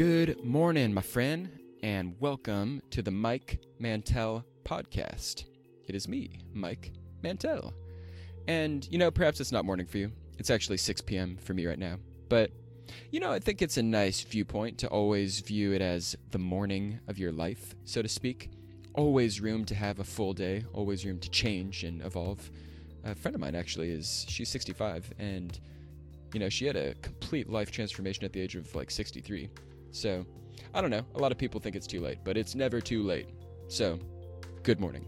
Good morning, my friend, and welcome to the Mike Mantell podcast. It is me, Mike Mantell. And, you know, perhaps it's not morning for you. It's actually 6 p.m. for me right now. But, you know, I think it's a nice viewpoint to always view it as the morning of your life, so to speak. Always room to have a full day, always room to change and evolve. A friend of mine actually is, she's 65, and, you know, she had a complete life transformation at the age of like 63. So, I don't know. A lot of people think it's too late, but it's never too late. So, good morning.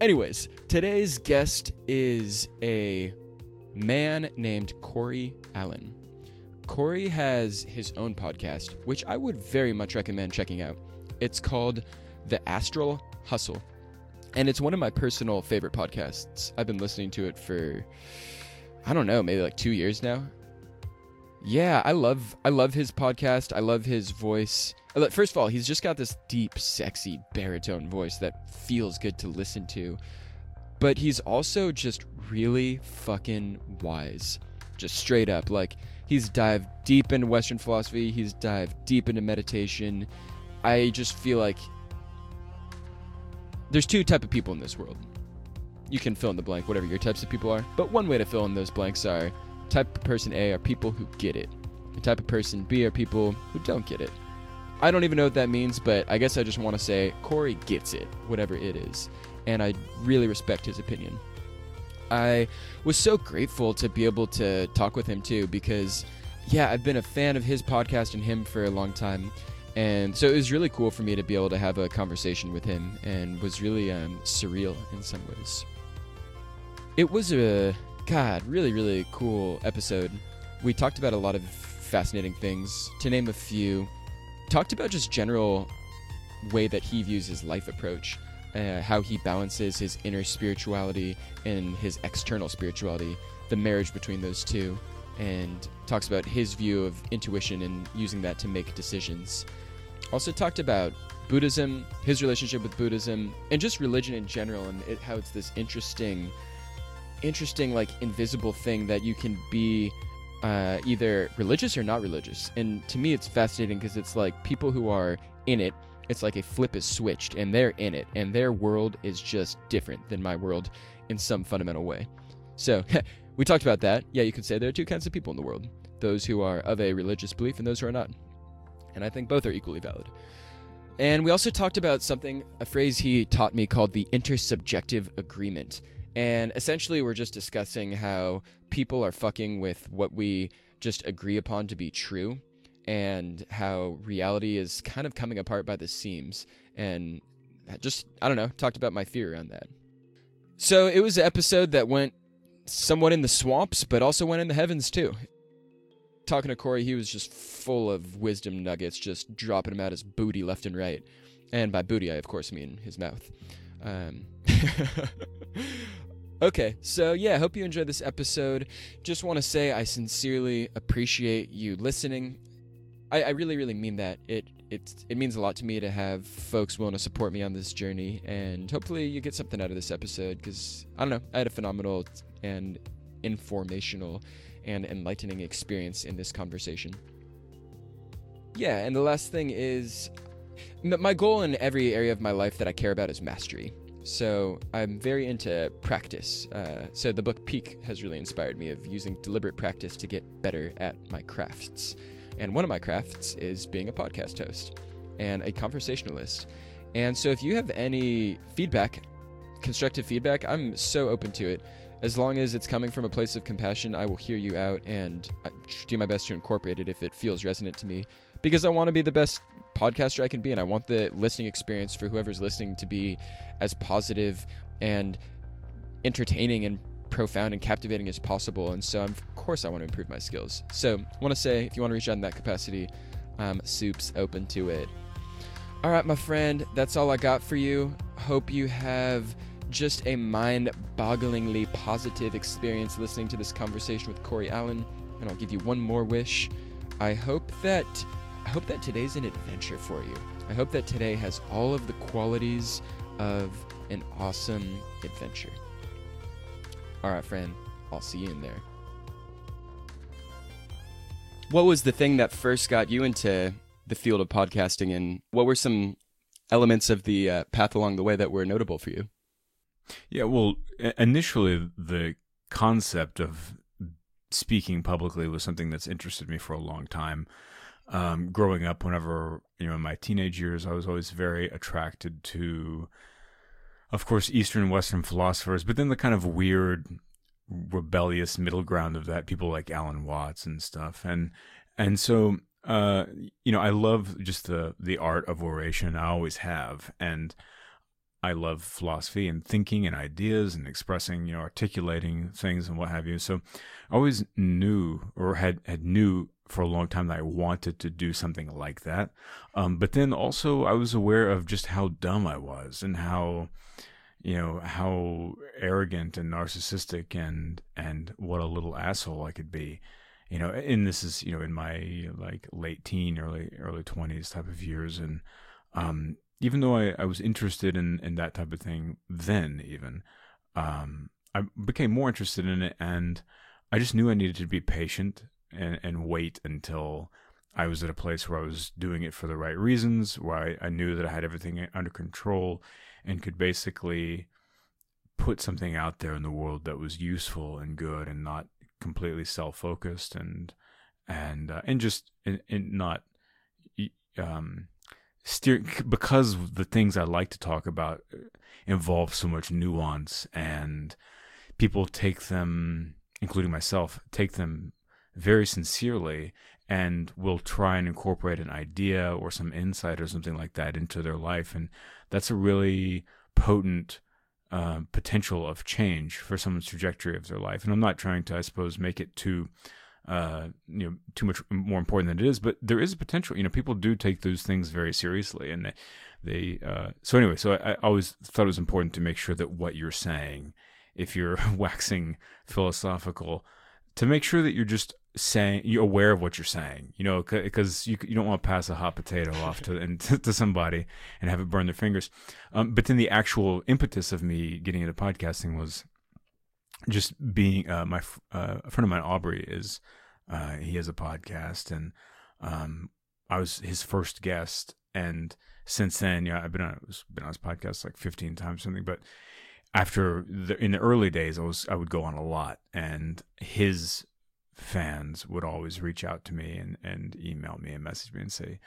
Anyways, today's guest is a man named Cory Allen. Cory has his own podcast, which I would very much recommend checking out. It's called The Astral Hustle. And it's one of my personal favorite podcasts. I've been listening to it for I don't know, maybe like 2 years now. Yeah, I love I love his podcast. I love his voice. First of all, he's just got this deep, sexy baritone voice that feels good to listen to. But he's also just really fucking wise. Just straight up. Like he's dived deep into Western philosophy, he's dived deep into meditation. I just feel like there's two type of people in this world. You can fill in the blank, whatever your types of people are. But one way to fill in those blanks are type of person A are people who get it. And type of person B are people who don't get it. I don't even know what that means, but I guess I just want to say Cory gets it, whatever it is. And I really respect his opinion. I was so grateful to be able to talk with him too because, yeah, I've been a fan of his podcast and him for a long time. And so it was really cool for me to be able to have a conversation with him and was really um, surreal in some ways. It was a, God, really, really cool episode. We talked about a lot of fascinating things. To name a few, talked about just general way that he views his life approach, uh, how he balances his inner spirituality and his external spirituality, the marriage between those two, and talks about his view of intuition and using that to make decisions. Also talked about Buddhism, his relationship with Buddhism, and just religion in general, and it, how it's this interesting, interesting like invisible thing that you can be uh, either religious or not religious. And to me, it's fascinating because it's like people who are in it, it's like a flip is switched and they're in it, and their world is just different than my world in some fundamental way. So, we talked about that. Yeah, you could say there are two kinds of people in the world those who are of a religious belief and those who are not. And I think both are equally valid. And we also talked about something, a phrase he taught me called the intersubjective agreement. And essentially, we're just discussing how people are fucking with what we just agree upon to be true, and how reality is kind of coming apart by the seams. And just, I don't know, talked about my fear around that. So it was an episode that went somewhat in the swamps, but also went in the heavens too. Talking to Cory, he was just full of wisdom nuggets, just dropping them out his booty left and right. And by booty, I of course mean his mouth. Um, okay, so yeah, I hope you enjoyed this episode. Just want to say I sincerely appreciate you listening. I, I really, really mean that. It it it means a lot to me to have folks willing to support me on this journey, and hopefully you get something out of this episode because I don't know, I had a phenomenal and informational and enlightening experience in this conversation. Yeah, and the last thing is my goal in every area of my life that I care about is mastery. So I'm very into practice. Uh, so the book Peak has really inspired me of using deliberate practice to get better at my crafts. And one of my crafts is being a podcast host and a conversationalist. And so if you have any feedback, constructive feedback, I'm so open to it. As long as it's coming from a place of compassion, I will hear you out and I do my best to incorporate it if it feels resonant to me. Because I want to be the best podcaster I can be, and I want the listening experience for whoever's listening to be as positive and entertaining and profound and captivating as possible. And so, of course, I want to improve my skills. So, I want to say if you want to reach out in that capacity, um, soup's open to it. All right, my friend, that's all I got for you. Hope you have just a mind bogglingly positive experience listening to this conversation with Cory Allen. And I'll give you one more wish. I hope that I hope that today's an adventure for you. I hope that today has all of the qualities of an awesome adventure. All right, friend, I'll see you in there. What was the thing that first got you into the field of podcasting, and what were some elements of the uh, path along the way that were notable for you? Yeah, well, initially the concept of speaking publicly was something that's interested me for a long time. Um, growing up, whenever you know in my teenage years, I was always very attracted to, of course, Eastern and Western philosophers, but then the kind of weird, rebellious middle ground of that, people like Alan Watts and stuff, and and so uh, you know, I love just the the art of oration. I always have, and I love philosophy and thinking and ideas and expressing, you know, articulating things and what have you. So I always knew or had, had knew for a long time that I wanted to do something like that. Um, but then also I was aware of just how dumb I was and how, you know, how arrogant and narcissistic and, and what a little asshole I could be. You know, and this is, you know, in my like late teen, early, early twenties type of years. And, um, even though I, I was interested in, in that type of thing then even, um, I became more interested in it and I just knew I needed to be patient and, and wait until I was at a place where I was doing it for the right reasons, where I, I knew that I had everything under control and could basically put something out there in the world that was useful and good and not completely self-focused and and uh, and just and not um steer because the things I like to talk about involve so much nuance and people take them including myself take them very sincerely and will try and incorporate an idea or some insight or something like that into their life. And that's a really potent uh, potential of change for someone's trajectory of their life. And i'm not trying to i suppose make it too uh, you know, too much more important than it is. But there is a potential. You know, people do take those things very seriously, and they, they uh, so anyway. So I, I always thought it was important to make sure that what you're saying, if you're waxing philosophical, to make sure that you're just saying you're aware of what you're saying. You know, because you you don't want to pass a hot potato off to and to somebody and have it burn their fingers. Um, but then the actual impetus of me getting into podcasting was just being uh, my uh, a friend of mine, Aubrey, is uh, he has a podcast, and um, I was his first guest, and since then, yeah, I've been on been on his podcast like fifteen times something, but after the in the early days, I was I would go on a lot, and his fans would always reach out to me and and email me and message me and say,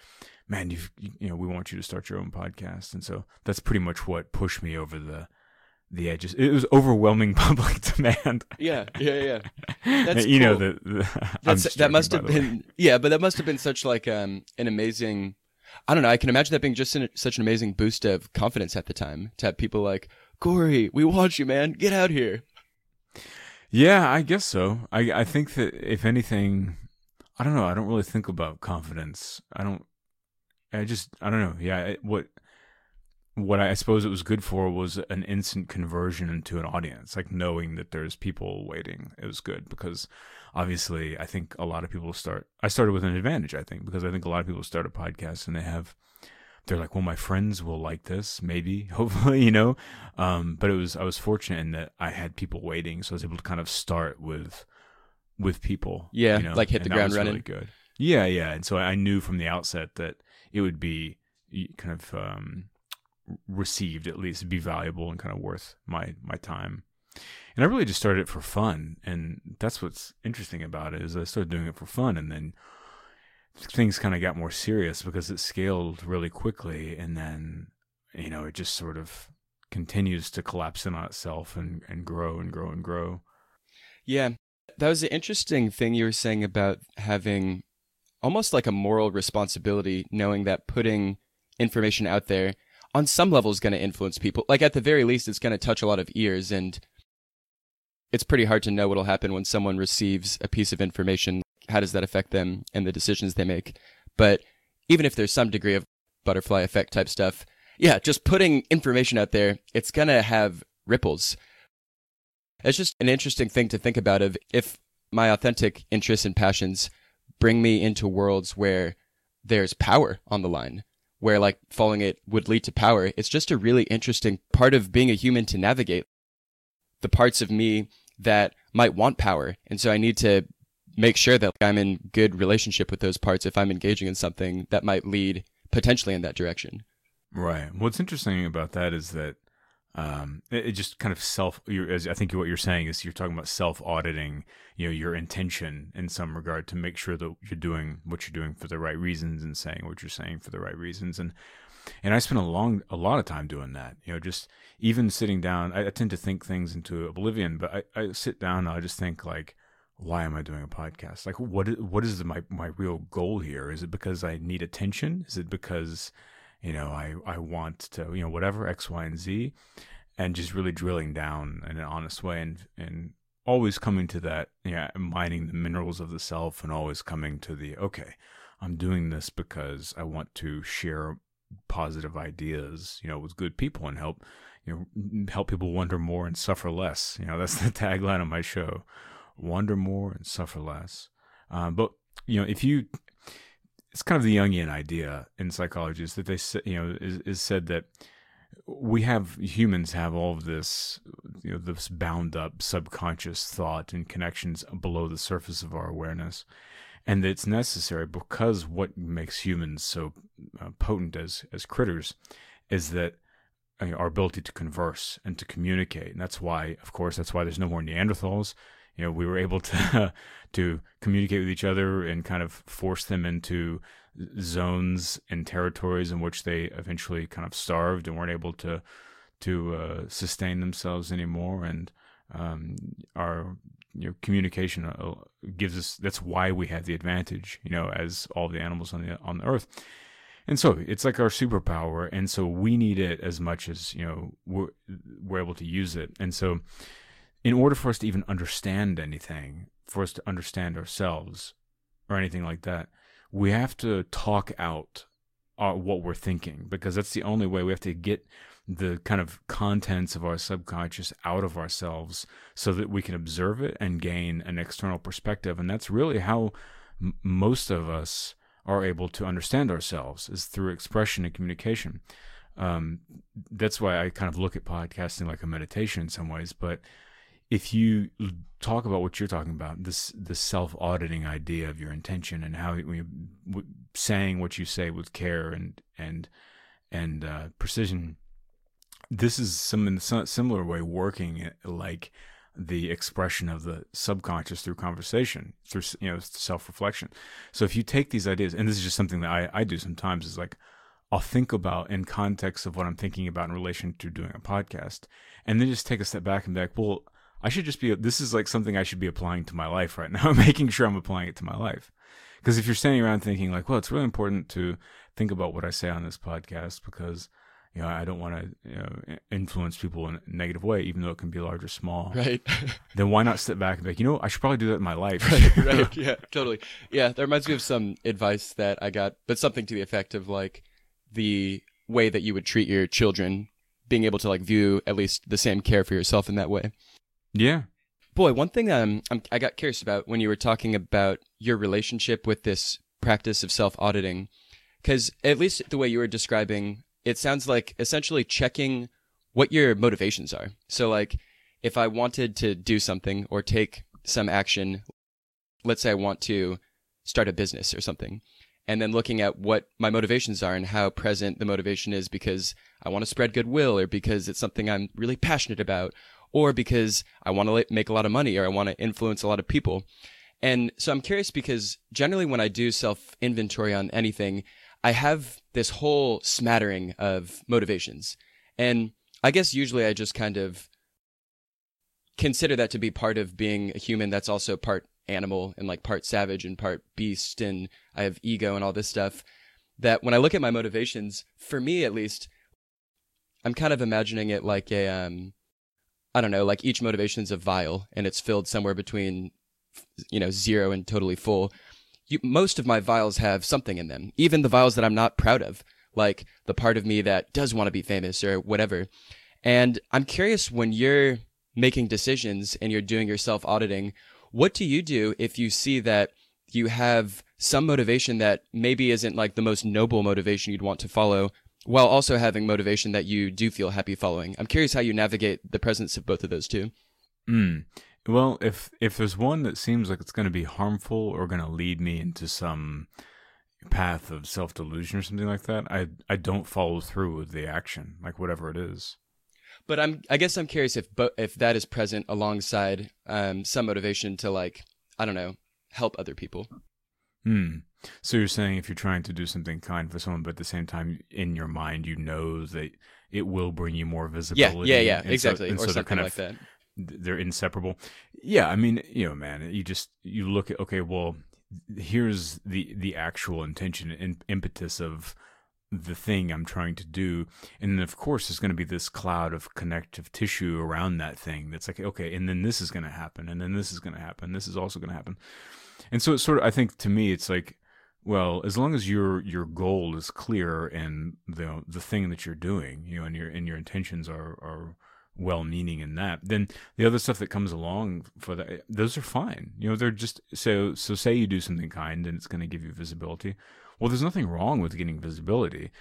"Man, you've you know we want you to start your own podcast," and so that's pretty much what pushed me over the the edges. It was overwhelming public demand. Yeah, yeah, yeah. That's you cool. know the, the that must have been yeah, but that must have been such like um an amazing. I don't know. I can imagine that being just an, such an amazing boost of confidence at the time to have people like Cory, we want you, man. Get out here. Yeah, I guess so. I I think that if anything, I don't know. I don't really think about confidence. I don't. I just I don't know. Yeah, what what I suppose it was good for was an instant conversion into an audience, like knowing that there's people waiting. It was good because obviously I think a lot of people start. I started with an advantage, I think, because I think a lot of people start a podcast and they have, they're like, well, my friends will like this, maybe, hopefully, you know. Um, but it was I was fortunate in that I had people waiting, so I was able to kind of start with with people. Yeah, you know? like hit the and ground running. Really good. Yeah, yeah, and so I knew from the outset that it would be kind of. Um, received at least be valuable and kind of worth my my time. And i really just started it for fun and that's what's interesting about it is i started doing it for fun and then things kind of got more serious because it scaled really quickly and then you know it just sort of continues to collapse in on itself and and grow and grow and grow. Yeah that was an interesting thing you were saying about having almost like a moral responsibility knowing that putting information out there on some level is going to influence people. Like at the very least, it's going to touch a lot of ears, and it's pretty hard to know what'll happen when someone receives a piece of information. How does that affect them and the decisions they make? But even if there's some degree of butterfly effect type stuff, yeah, just putting information out there, it's going to have ripples. It's just an interesting thing to think about of if my authentic interests and passions bring me into worlds where there's power on the line where like following it would lead to power. It's just a really interesting part of being a human to navigate the parts of me that might want power. And so I need to make sure that I'm in good relationship with those parts if I'm engaging in something that might lead potentially in that direction. Right. What's interesting about that is that um, it, it, just kind of self. As I think what you're saying is you're talking about self auditing. You know your intention in some regard to make sure that you're doing what you're doing for the right reasons and saying what you're saying for the right reasons. And and I spend a long a lot of time doing that. You know, just even sitting down. I, I tend to think things into oblivion, but I, I sit down and I just think like, why am I doing a podcast? Like, what what is my my real goal here? Is it because I need attention? Is it because you know, I, I want to, you know, whatever, X, Y, and Z, and just really drilling down in an honest way and, and always coming to that, yeah, mining the minerals of the self and always coming to the, okay, I'm doing this because I want to share positive ideas, you know, with good people and help, you know, help people wonder more and suffer less. You know, that's the tagline of my show, wonder more and suffer less. Um, but, you know, if you, it's kind of the Jungian idea in psychology is that they you know, is, is said that we have humans have all of this, you know, this bound up subconscious thought and connections below the surface of our awareness, and it's necessary because what makes humans so uh, potent as as critters is that uh, our ability to converse and to communicate, and that's why, of course, that's why there's no more Neanderthals you know we were able to to communicate with each other and kind of force them into zones and territories in which they eventually kind of starved and weren't able to to uh, sustain themselves anymore. And um, our communication uh, gives us that's why we have the advantage you know as all the animals on the on the earth. And so it's like our superpower. And so we need it as much as you know we're, we're able to use it. And so in order for us to even understand anything, for us to understand ourselves or anything like that, we have to talk out our, what we're thinking because that's the only way. We have to get the kind of contents of our subconscious out of ourselves so that we can observe it and gain an external perspective. And that's really how m- most of us are able to understand ourselves is through expression and communication. Um, that's why i kind of look at podcasting like a meditation in some ways but if you talk about what you're talking about, this the self auditing idea of your intention and how you, saying what you say with care and and and uh, precision, this is some in a similar way working like the expression of the subconscious through conversation, through you know self reflection. So if you take these ideas, and this is just something that I, I do sometimes, is like I'll think about in context of what I'm thinking about in relation to doing a podcast, and then just take a step back and be like, well I should just be, this is like something I should be applying to my life right now, making sure I'm applying it to my life. Because if you're standing around thinking, like, well, it's really important to think about what I say on this podcast because, you know, I don't want to you know, influence people in a negative way, even though it can be large or small. Right. then why not sit back and be like, you know, I should probably do that in my life. right, right. Yeah, totally. Yeah, that reminds me of some advice that I got, but something to the effect of like the way that you would treat your children, being able to like view at least the same care for yourself in that way. Yeah. Boy, one thing um, I'm, I got curious about when you were talking about your relationship with this practice of self auditing, because at least the way you were describing, it sounds like essentially checking what your motivations are. So, like, if I wanted to do something or take some action, let's say I want to start a business or something, and then looking at what my motivations are and how present the motivation is because I want to spread goodwill or because it's something I'm really passionate about or because I want to make a lot of money or I want to influence a lot of people. And so I'm curious because generally when I do self inventory on anything, I have this whole smattering of motivations. And I guess usually I just kind of consider that to be part of being a human that's also part animal and like part savage and part beast and I have ego and all this stuff that when I look at my motivations for me at least I'm kind of imagining it like a um I don't know, like each motivation is a vial and it's filled somewhere between, you know, zero and totally full. You, most of my vials have something in them, even the vials that I'm not proud of, like the part of me that does want to be famous or whatever. And I'm curious when you're making decisions and you're doing your self auditing, what do you do if you see that you have some motivation that maybe isn't like the most noble motivation you'd want to follow, while also having motivation that you do feel happy following. I'm curious how you navigate the presence of both of those two. Mm. Well, if if there's one that seems like it's going to be harmful or going to lead me into some path of self delusion or something like that, I I don't follow through with the action, like whatever it is. But I'm I guess I'm curious if bo- if that is present alongside um, some motivation to like I don't know help other people. Hmm. So you're saying if you're trying to do something kind for someone, but at the same time in your mind you know that it will bring you more visibility. Yeah, yeah, yeah, and exactly, so, and or so something kind like that. They're inseparable. Yeah, I mean, you know, man, you just you look at okay, well, here's the the actual intention and impetus of the thing I'm trying to do. And then, of course, there's going to be this cloud of connective tissue around that thing that's like, okay, and then this is going to happen, and then this is going to happen, this is also going to happen. And so it's sort of, I think to me, it's like, well, as long as your your goal is clear and the the thing that you're doing, you know, and your and your intentions are are well meaning in that, then the other stuff that comes along for that, those are fine. You know, they're just so so. Say you do something kind and it's going to give you visibility. Well, there's nothing wrong with getting visibility.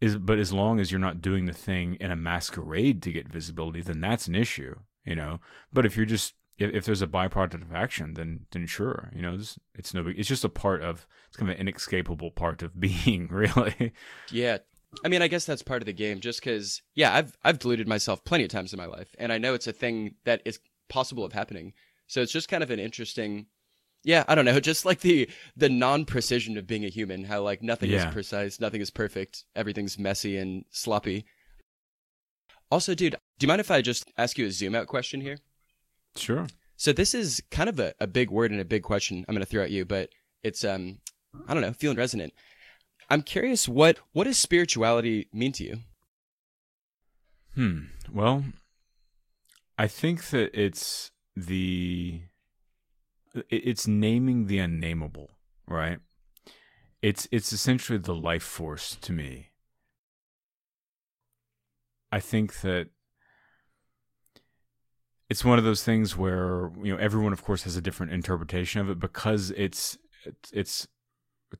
Is but as long as you're not doing the thing in a masquerade to get visibility, then that's an issue. You know. But if you're just if, if there's a byproduct of action, then then sure, you know, it's, it's no big. It's just a part of. It's kind of an inescapable part of being, really. Yeah. I mean, I guess that's part of the game just cuz yeah, I've I've deluded myself plenty of times in my life and I know it's a thing that is possible of happening. So it's just kind of an interesting yeah, I don't know, just like the the non-precision of being a human, how like nothing Yeah. is precise, nothing is perfect, everything's messy and sloppy. Also, dude, do you mind if I just ask you a zoom out question here? Sure. So this is kind of a, a big word and a big question I'm going to throw at you, but it's um I don't know, feeling resonant. I'm curious what what does spirituality mean to you? Hmm. Well, I think that it's the it's naming the unnameable, right? It's it's essentially the life force to me. I think that it's one of those things where you know everyone of course has a different interpretation of it because it's it's,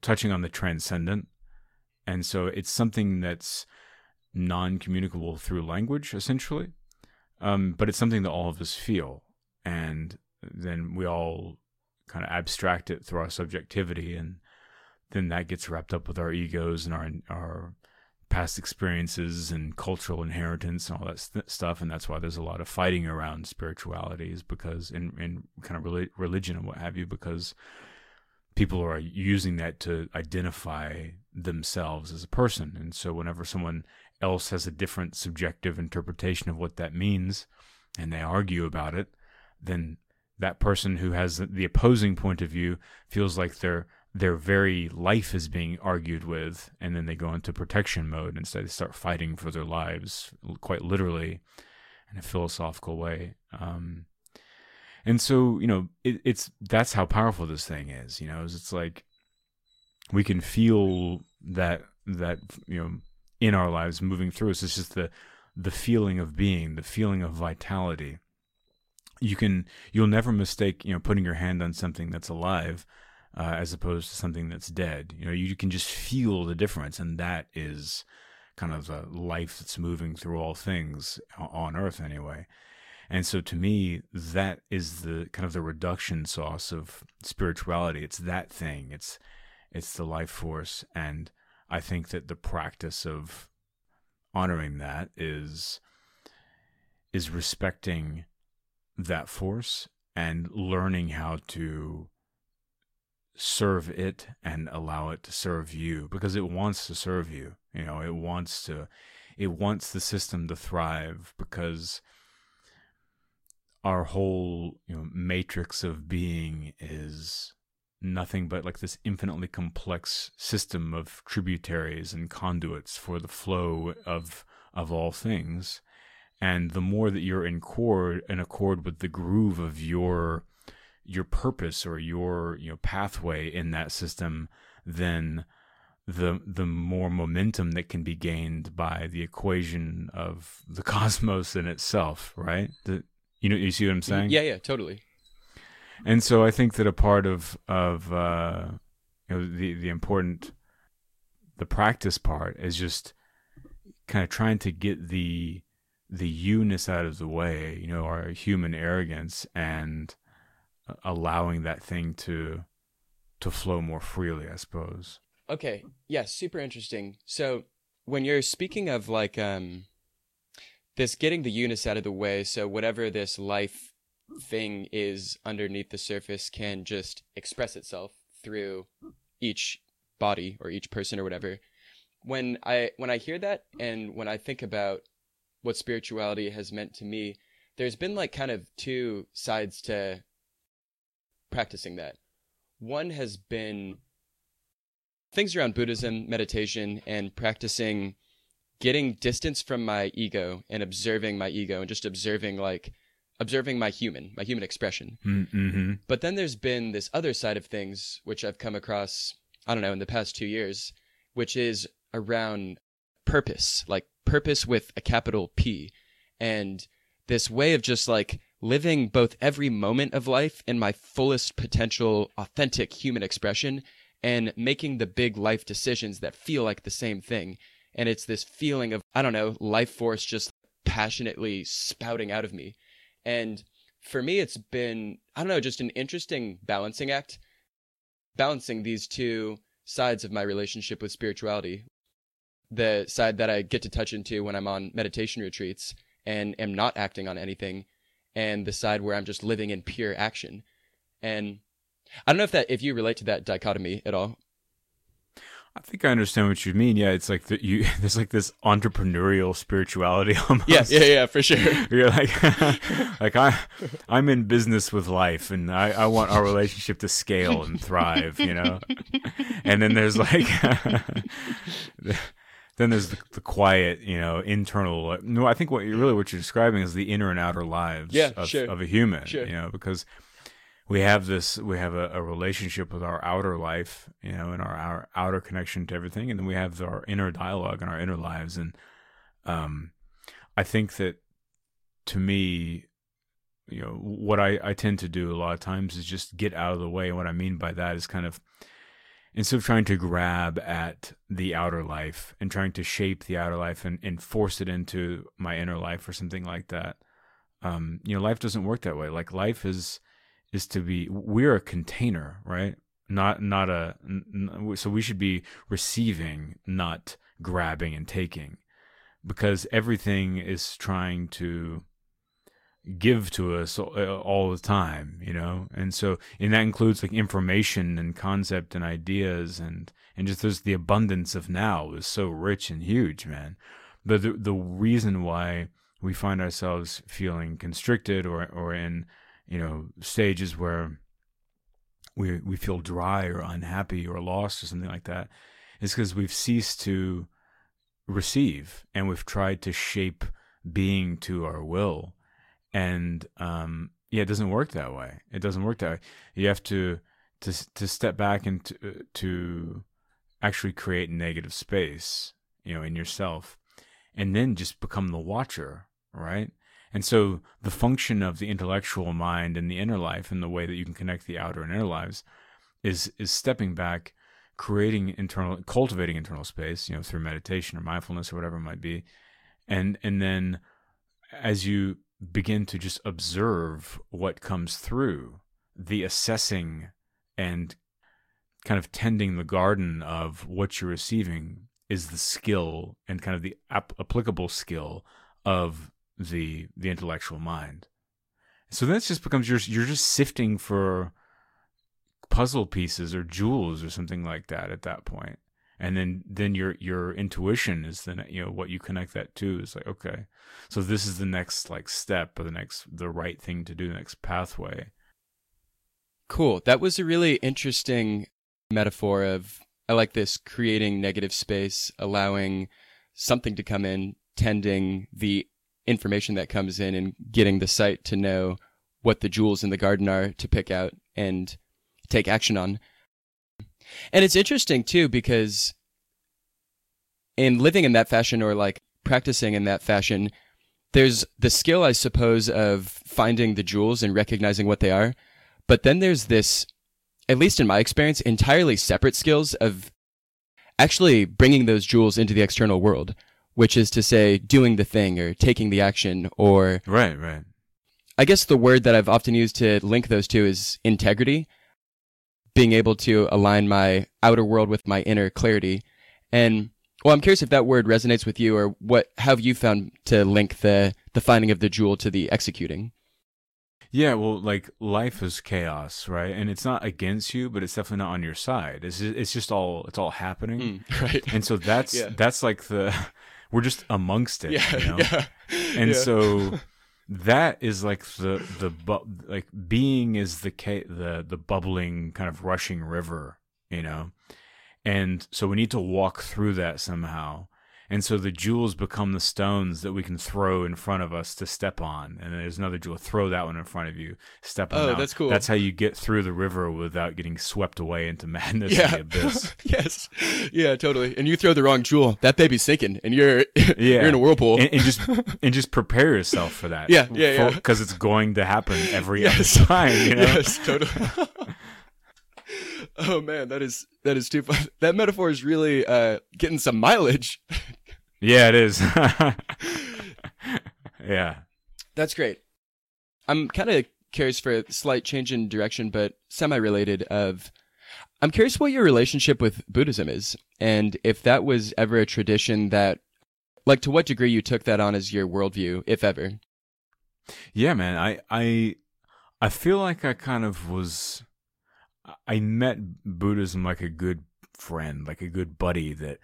touching on the transcendent. And so it's something that's non-communicable through language essentially. Um, but it's something that all of us feel. And then we all kind of abstract it through our subjectivity and then that gets wrapped up with our egos and our our past experiences and cultural inheritance and all that st- stuff and that's why there's a lot of fighting around spirituality is because in in kind of reli- religion and what have you because people are using that to identify themselves as a person. And so whenever someone else has a different subjective interpretation of what that means and they argue about it then that person who has the opposing point of view feels like their their very life is being argued with and then they go into protection mode instead. They start fighting for their lives quite literally in a philosophical way. Um, and so you know it, it's that's how powerful this thing is you know it's like we can feel that that you know in our lives moving through us. It's just the the feeling of being the feeling of vitality. You can you'll never mistake you know putting your hand on something that's alive uh, as opposed to something that's dead. You know you can just feel the difference and that is kind of the life that's moving through all things on earth anyway. And so to me that is the kind of the reduction sauce of spirituality. It's that thing. It's it's the life force. And i think that the practice of honoring that is is respecting that force and learning how to serve it and allow it to serve you because it wants to serve you you know it wants to it wants the system to thrive because our whole you know matrix of being is nothing but like this infinitely complex system of tributaries and conduits for the flow of of all things. And the more that you're in accord in accord with the groove of your your purpose or your you know pathway in that system then the the more momentum that can be gained by the equation of the cosmos in itself right the, you know you see what i'm saying Yeah, yeah, totally. and so I think that a part of of uh, you know the the important the practice part is just kind of trying to get the the you-ness out of the way, you know, our human arrogance and allowing that thing to to flow more freely, I suppose. Okay. Yeah, super interesting. So when you're speaking of like um this getting the you-ness out of the way, so whatever this life thing is underneath the surface can just express itself through each body or each person or whatever. When I when I hear that and when I think about what spirituality has meant to me, there's been like kind of two sides to practicing that. One has been things around Buddhism, meditation, and practicing getting distance from my ego and observing my ego and just observing like observing my human, my human expression. Mm-hmm. But then there's been this other side of things which I've come across, I don't know, in the past 2 years, which is around purpose, like purpose with a capital P and this way of just like living both every moment of life in my fullest potential authentic human expression and making the big life decisions that feel like the same thing. And it's this feeling of i don't know life force just passionately spouting out of me. And for me it's been i don't know just an interesting balancing act balancing these two sides of my relationship with spirituality. The side that i get to touch into when i'm on meditation retreats and am not acting on anything and the side where i'm just living in pure action and i don't know if that if you relate to that dichotomy at all I think I understand what you mean. Yeah, it's like the, you. There's like this entrepreneurial spirituality almost. yeah yeah yeah for sure You're like, like I, I'm in business with life, and I, I want our relationship to scale and thrive. You know, and then there's like, then there's the, the quiet, you know, internal. No, I think what you really what you're describing is the inner and outer lives Yeah, of, sure. of a human. Sure. You know, because we have this we have a, a relationship with our outer life you know and our, our outer connection to everything and then we have our inner dialogue and our inner lives and um i think that to me you know what i i tend to do a lot of times is just get out of the way and what i mean by that is kind of instead of trying to grab at the outer life and trying to shape the outer life and, and force it into my inner life or something like that um you know life doesn't work that way. Like life is is to be we're a container right? Not not a n- so we should be receiving not grabbing and taking because everything is trying to give to us all the time you know? And so and that includes like information and concept and ideas and and just there's the abundance of now is so rich and huge man. But the the reason why we find ourselves feeling constricted or or in you know stages where we we feel dry or unhappy or lost or something like that is because we've ceased to receive and we've tried to shape being to our will and um yeah it doesn't work that way. It doesn't work that way. You have to to to step back and to, to actually create negative space you know in yourself and then just become the watcher right? And so the function of the intellectual mind and the inner life and the way that you can connect the outer and inner lives is is stepping back, creating internal cultivating internal space, you know, through meditation or mindfulness or whatever it might be. And and then as you begin to just observe what comes through, the assessing and kind of tending the garden of what you're receiving is the skill and kind of the ap- applicable skill of the the intellectual mind. So then it just becomes you're you're just sifting for puzzle pieces or jewels or something like that at that point. And then then your your intuition is then you know what you connect that to is like okay, so this is the next like step or the next the right thing to do, the next pathway. Cool. That was a really interesting metaphor of I like this creating negative space, allowing something to come in, tending the information that comes in and getting the sight to know what the jewels in the garden are to pick out and take action on. And it's interesting too because in living in that fashion or like practicing in that fashion, there's the skill, I suppose, of finding the jewels and recognizing what they are. But then there's this, at least in my experience, entirely separate skills of actually bringing those jewels into the external world which is to say doing the thing or taking the action or Right, right. I guess the word that I've often used to link those two is integrity, being able to align my outer world with my inner clarity. And well, I'm curious if that word resonates with you or what have you found to link the the finding of the jewel to the executing? Yeah, well, like life is chaos, right? And it's not against you, but it's definitely not on your side. It's just, it's just all it's all happening, Mm, right. and so that's Yeah. that's like the we're just amongst it, yeah, you know? yeah. and so that is like the the bu- like being is the ca- the the bubbling kind of rushing river you know? And so we need to walk through that somehow and so the jewels become the stones that we can throw in front of us to step on and there's another jewel throw that one in front of you step on Oh, that that's cool. that's how you get through the river without getting swept away into madness yeah. and the abyss yes. Yeah, totally. And you throw the wrong jewel, that baby's sinking and you're Yeah. you're in a whirlpool. and, and just and just prepare yourself for that Yeah, yeah, yeah. because it's going to happen every Yes. other time you know Yes, totally. oh man, that is that is too fun. That metaphor is really uh, getting some mileage. Yeah, it is. yeah. That's great. I'm kind of curious for a slight change in direction, but semi-related. Of, I'm curious what your relationship with Buddhism is, and if that was ever a tradition that, like, to what degree you took that on as your worldview, if ever. Yeah, man. I I I feel like I kind of was I met Buddhism like a good friend, like a good buddy that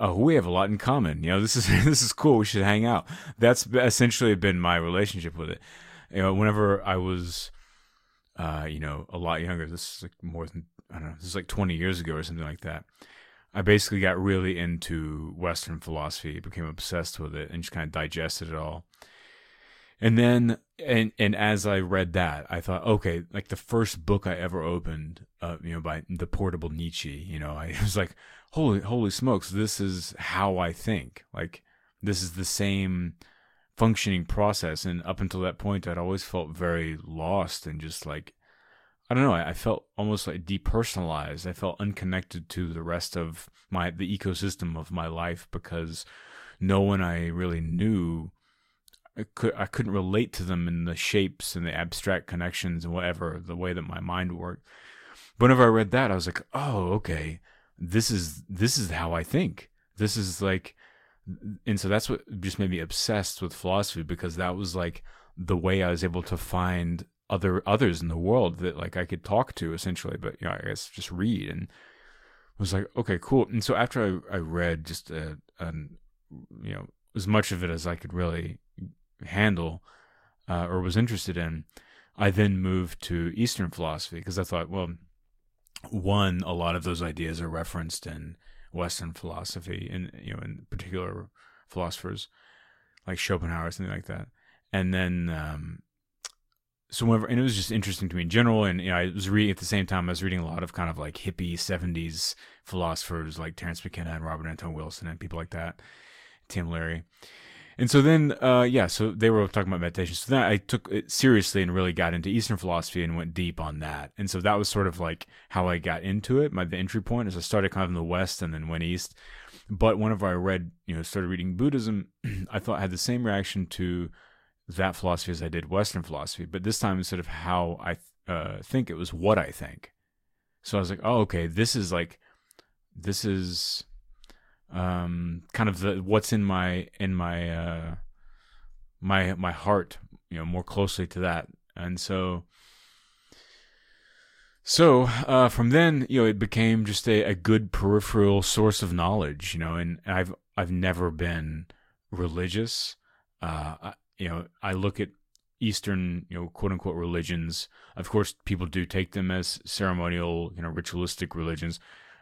uh, we have a lot in common. You know, this is this is cool. We should hang out. That's essentially been my relationship with it. You know, whenever I was uh, you know, a lot younger, this is like more than I don't know, this is like 20 years ago or something like that. I basically got really into Western philosophy, became obsessed with it, and just kind of digested it all. And then, and and as I read that, I thought, okay, like the first book I ever opened, uh, you know, by the Portable Nietzsche, you know, I was like, holy, holy smokes, this is how I think. Like, this is the same functioning process. And up until that point, I'd always felt very lost and just like, I don't know, I, I felt almost like depersonalized. I felt unconnected to the rest of my the ecosystem of my life because no one I really knew I could I couldn't relate to them in the shapes and the abstract connections and whatever the way that my mind worked. But whenever I read that, I was like, oh, okay, this is this is how I think. This is like, and so that's what just made me obsessed with philosophy because that was like the way I was able to find other others in the world that like I could talk to essentially, but you know I guess just read and was like, okay, cool. And so after I I read just a, you know as much of it as I could really handle uh, or was interested in, I then moved to Eastern philosophy because I thought, well, one, a lot of those ideas are referenced in Western philosophy, and you know, in particular philosophers like Schopenhauer or something like that. And then, um, so whenever, and it was just interesting to me in general. And you know, I was reading at the same time, I was reading a lot of kind of like hippie '70s philosophers like Terence McKenna and Robert Anton Wilson and people like that, Tim Leary. And so then, uh, yeah, so they were talking about meditation. So then I took it seriously and really got into Eastern philosophy and went deep on that. And so that was sort of like how I got into it. My the entry point is I started kind of in the West and then went East. But whenever I read, you know, started reading Buddhism, I thought I had the same reaction to that philosophy as I did Western philosophy. But this time, instead of how I uh, think, it was what I think. So I was like, oh, okay, this is like, this is um kind of the what's in my in my uh my my heart you know more closely to that. And so so uh from then you know it became just a, a good peripheral source of knowledge you know and i've i've never been religious. Uh I, you know i look at eastern you know quote unquote religions. Of course people do take them as ceremonial you know ritualistic religions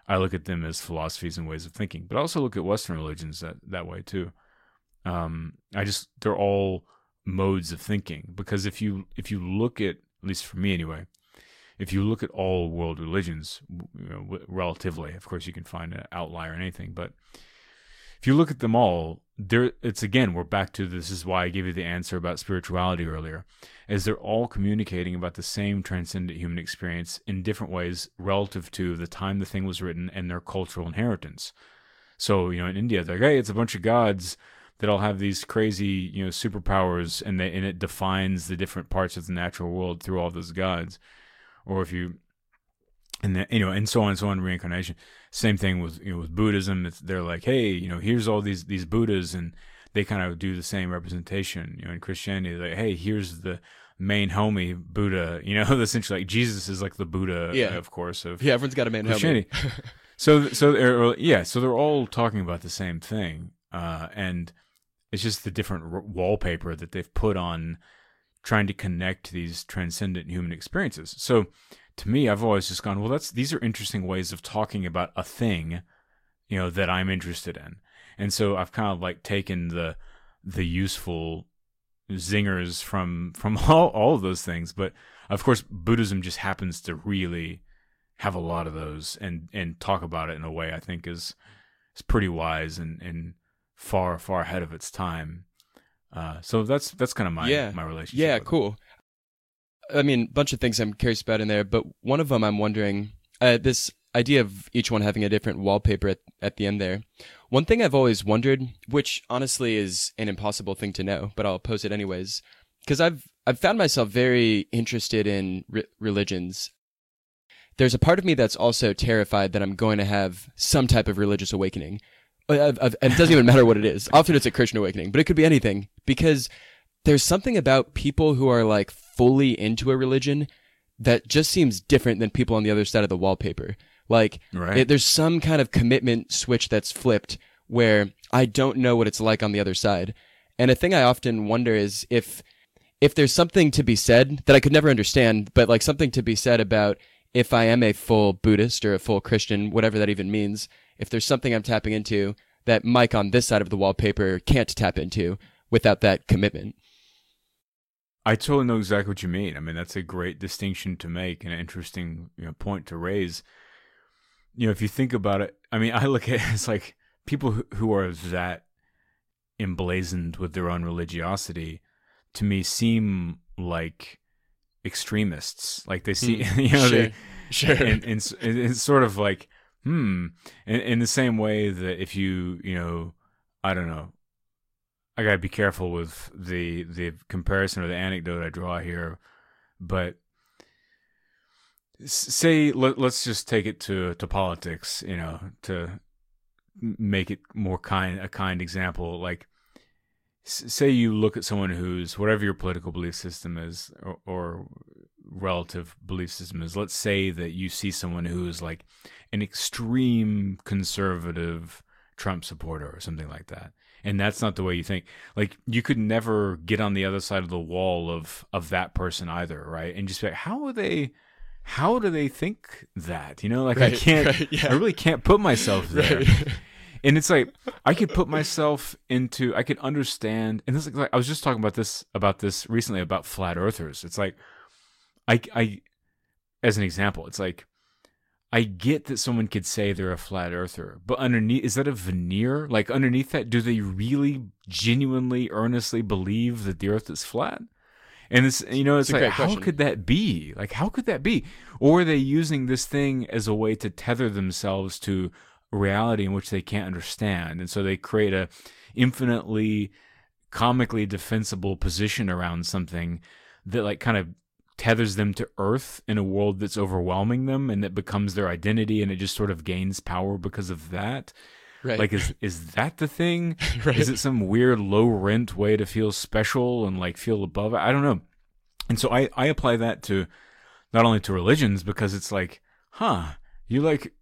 I look at them as philosophies and ways of thinking, but I also look at Western religions that that way too. Um, I just they're all modes of thinking because if you if you look at at least for me anyway, if you look at all world religions, you know, relatively, of course you can find an outlier in anything, but if you look at them all, there it's again we're back to this is why I gave you the answer about spirituality earlier, is they're all communicating about the same transcendent human experience in different ways relative to the time the thing was written and their cultural inheritance. So you know, in India, they're like, hey, it's a bunch of gods that all have these crazy you know superpowers, and they and it defines the different parts of the natural world through all those gods. Or if you and then, you know, and so on and so on, reincarnation. Same thing with you know with Buddhism. It's, they're like, hey, you know, here's all these these Buddhas, and they kind of do the same representation. You know, in Christianity, like, hey, here's the main homie Buddha. You know, essentially like Jesus is like the Buddha, Yeah. of course, of Yeah, everyone's got a man homie. Christianity. so so they're, yeah, so they're all talking about the same thing, uh, and it's just the different r- wallpaper that they've put on trying to connect these transcendent human experiences. So to me, I've always just gone, well, that's these are interesting ways of talking about a thing, you know, that I'm interested in, and so I've kind of like taken the the useful zingers from from all all of those things, but of course, Buddhism just happens to really have a lot of those and and talk about it in a way I think is is pretty wise and and far far ahead of its time. Uh, so that's that's kind of my Yeah. my relationship. Yeah, cool. it. I mean, a bunch of things I'm curious about in there, but one of them I'm wondering uh, this idea of each one having a different wallpaper at, at the end there. One thing I've always wondered, which honestly is an impossible thing to know, but I'll pose it anyways, because I've I've found myself very interested in re- religions. There's a part of me that's also terrified that I'm going to have some type of religious awakening. Uh, of- of- and it doesn't even matter what it is. Often it's a Christian awakening, but it could be anything because there's something about people who are like fully into a religion that just seems different than people on the other side of the wallpaper. Like Right. it, there's some kind of commitment switch that's flipped where I don't know what it's like on the other side. And a thing I often wonder is if if there's something to be said that I could never understand, but like something to be said about if I am a full Buddhist or a full Christian, whatever that even means, if there's something I'm tapping into that Mike on this side of the wallpaper can't tap into without that commitment. I totally know exactly what you mean. I mean, that's a great distinction to make and an interesting you know, point to raise. You know, if you think about it, I mean, I look at it as like people who, who are that emblazoned with their own religiosity to me seem like extremists. Like they see, you know, they, sure. and, and, and it's sort of like hmm in, in the same way that if you you know i don't know i gotta be careful with the the comparison or the anecdote i draw here but say let, let's just take it to to politics you know to make it more kind a kind example like say you look at someone who's whatever your political belief system is or, or relative belief system is let's say that you see someone who is like an extreme conservative Trump supporter or something like that. And that's not the way you think. Like you could never get on the other side of the wall of of that person either, right? And just be like, how are they how do they think that? You know, like I can't right, yeah. I really can't put myself there. Right. And it's like I could put myself into I could understand and this is like I was just talking about this about this recently about flat earthers. It's like I I as an example, it's like I get that someone could say they're a flat earther, but underneath is that a veneer? Like underneath that, do they really genuinely, earnestly believe that the earth is flat? And it's you know, it's It's like how question. could that be? Like how could that be? Or are they using this thing as a way to tether themselves to reality in which they can't understand? And so they create a infinitely comically defensible position around something that like kind of tethers them to earth in a world that's overwhelming them and that becomes their identity and it just sort of gains power because of that Right. like is is that the thing Right. is it some weird low rent way to feel special and like feel above it i don't know and so i i apply that to not only to religions because it's like huh you like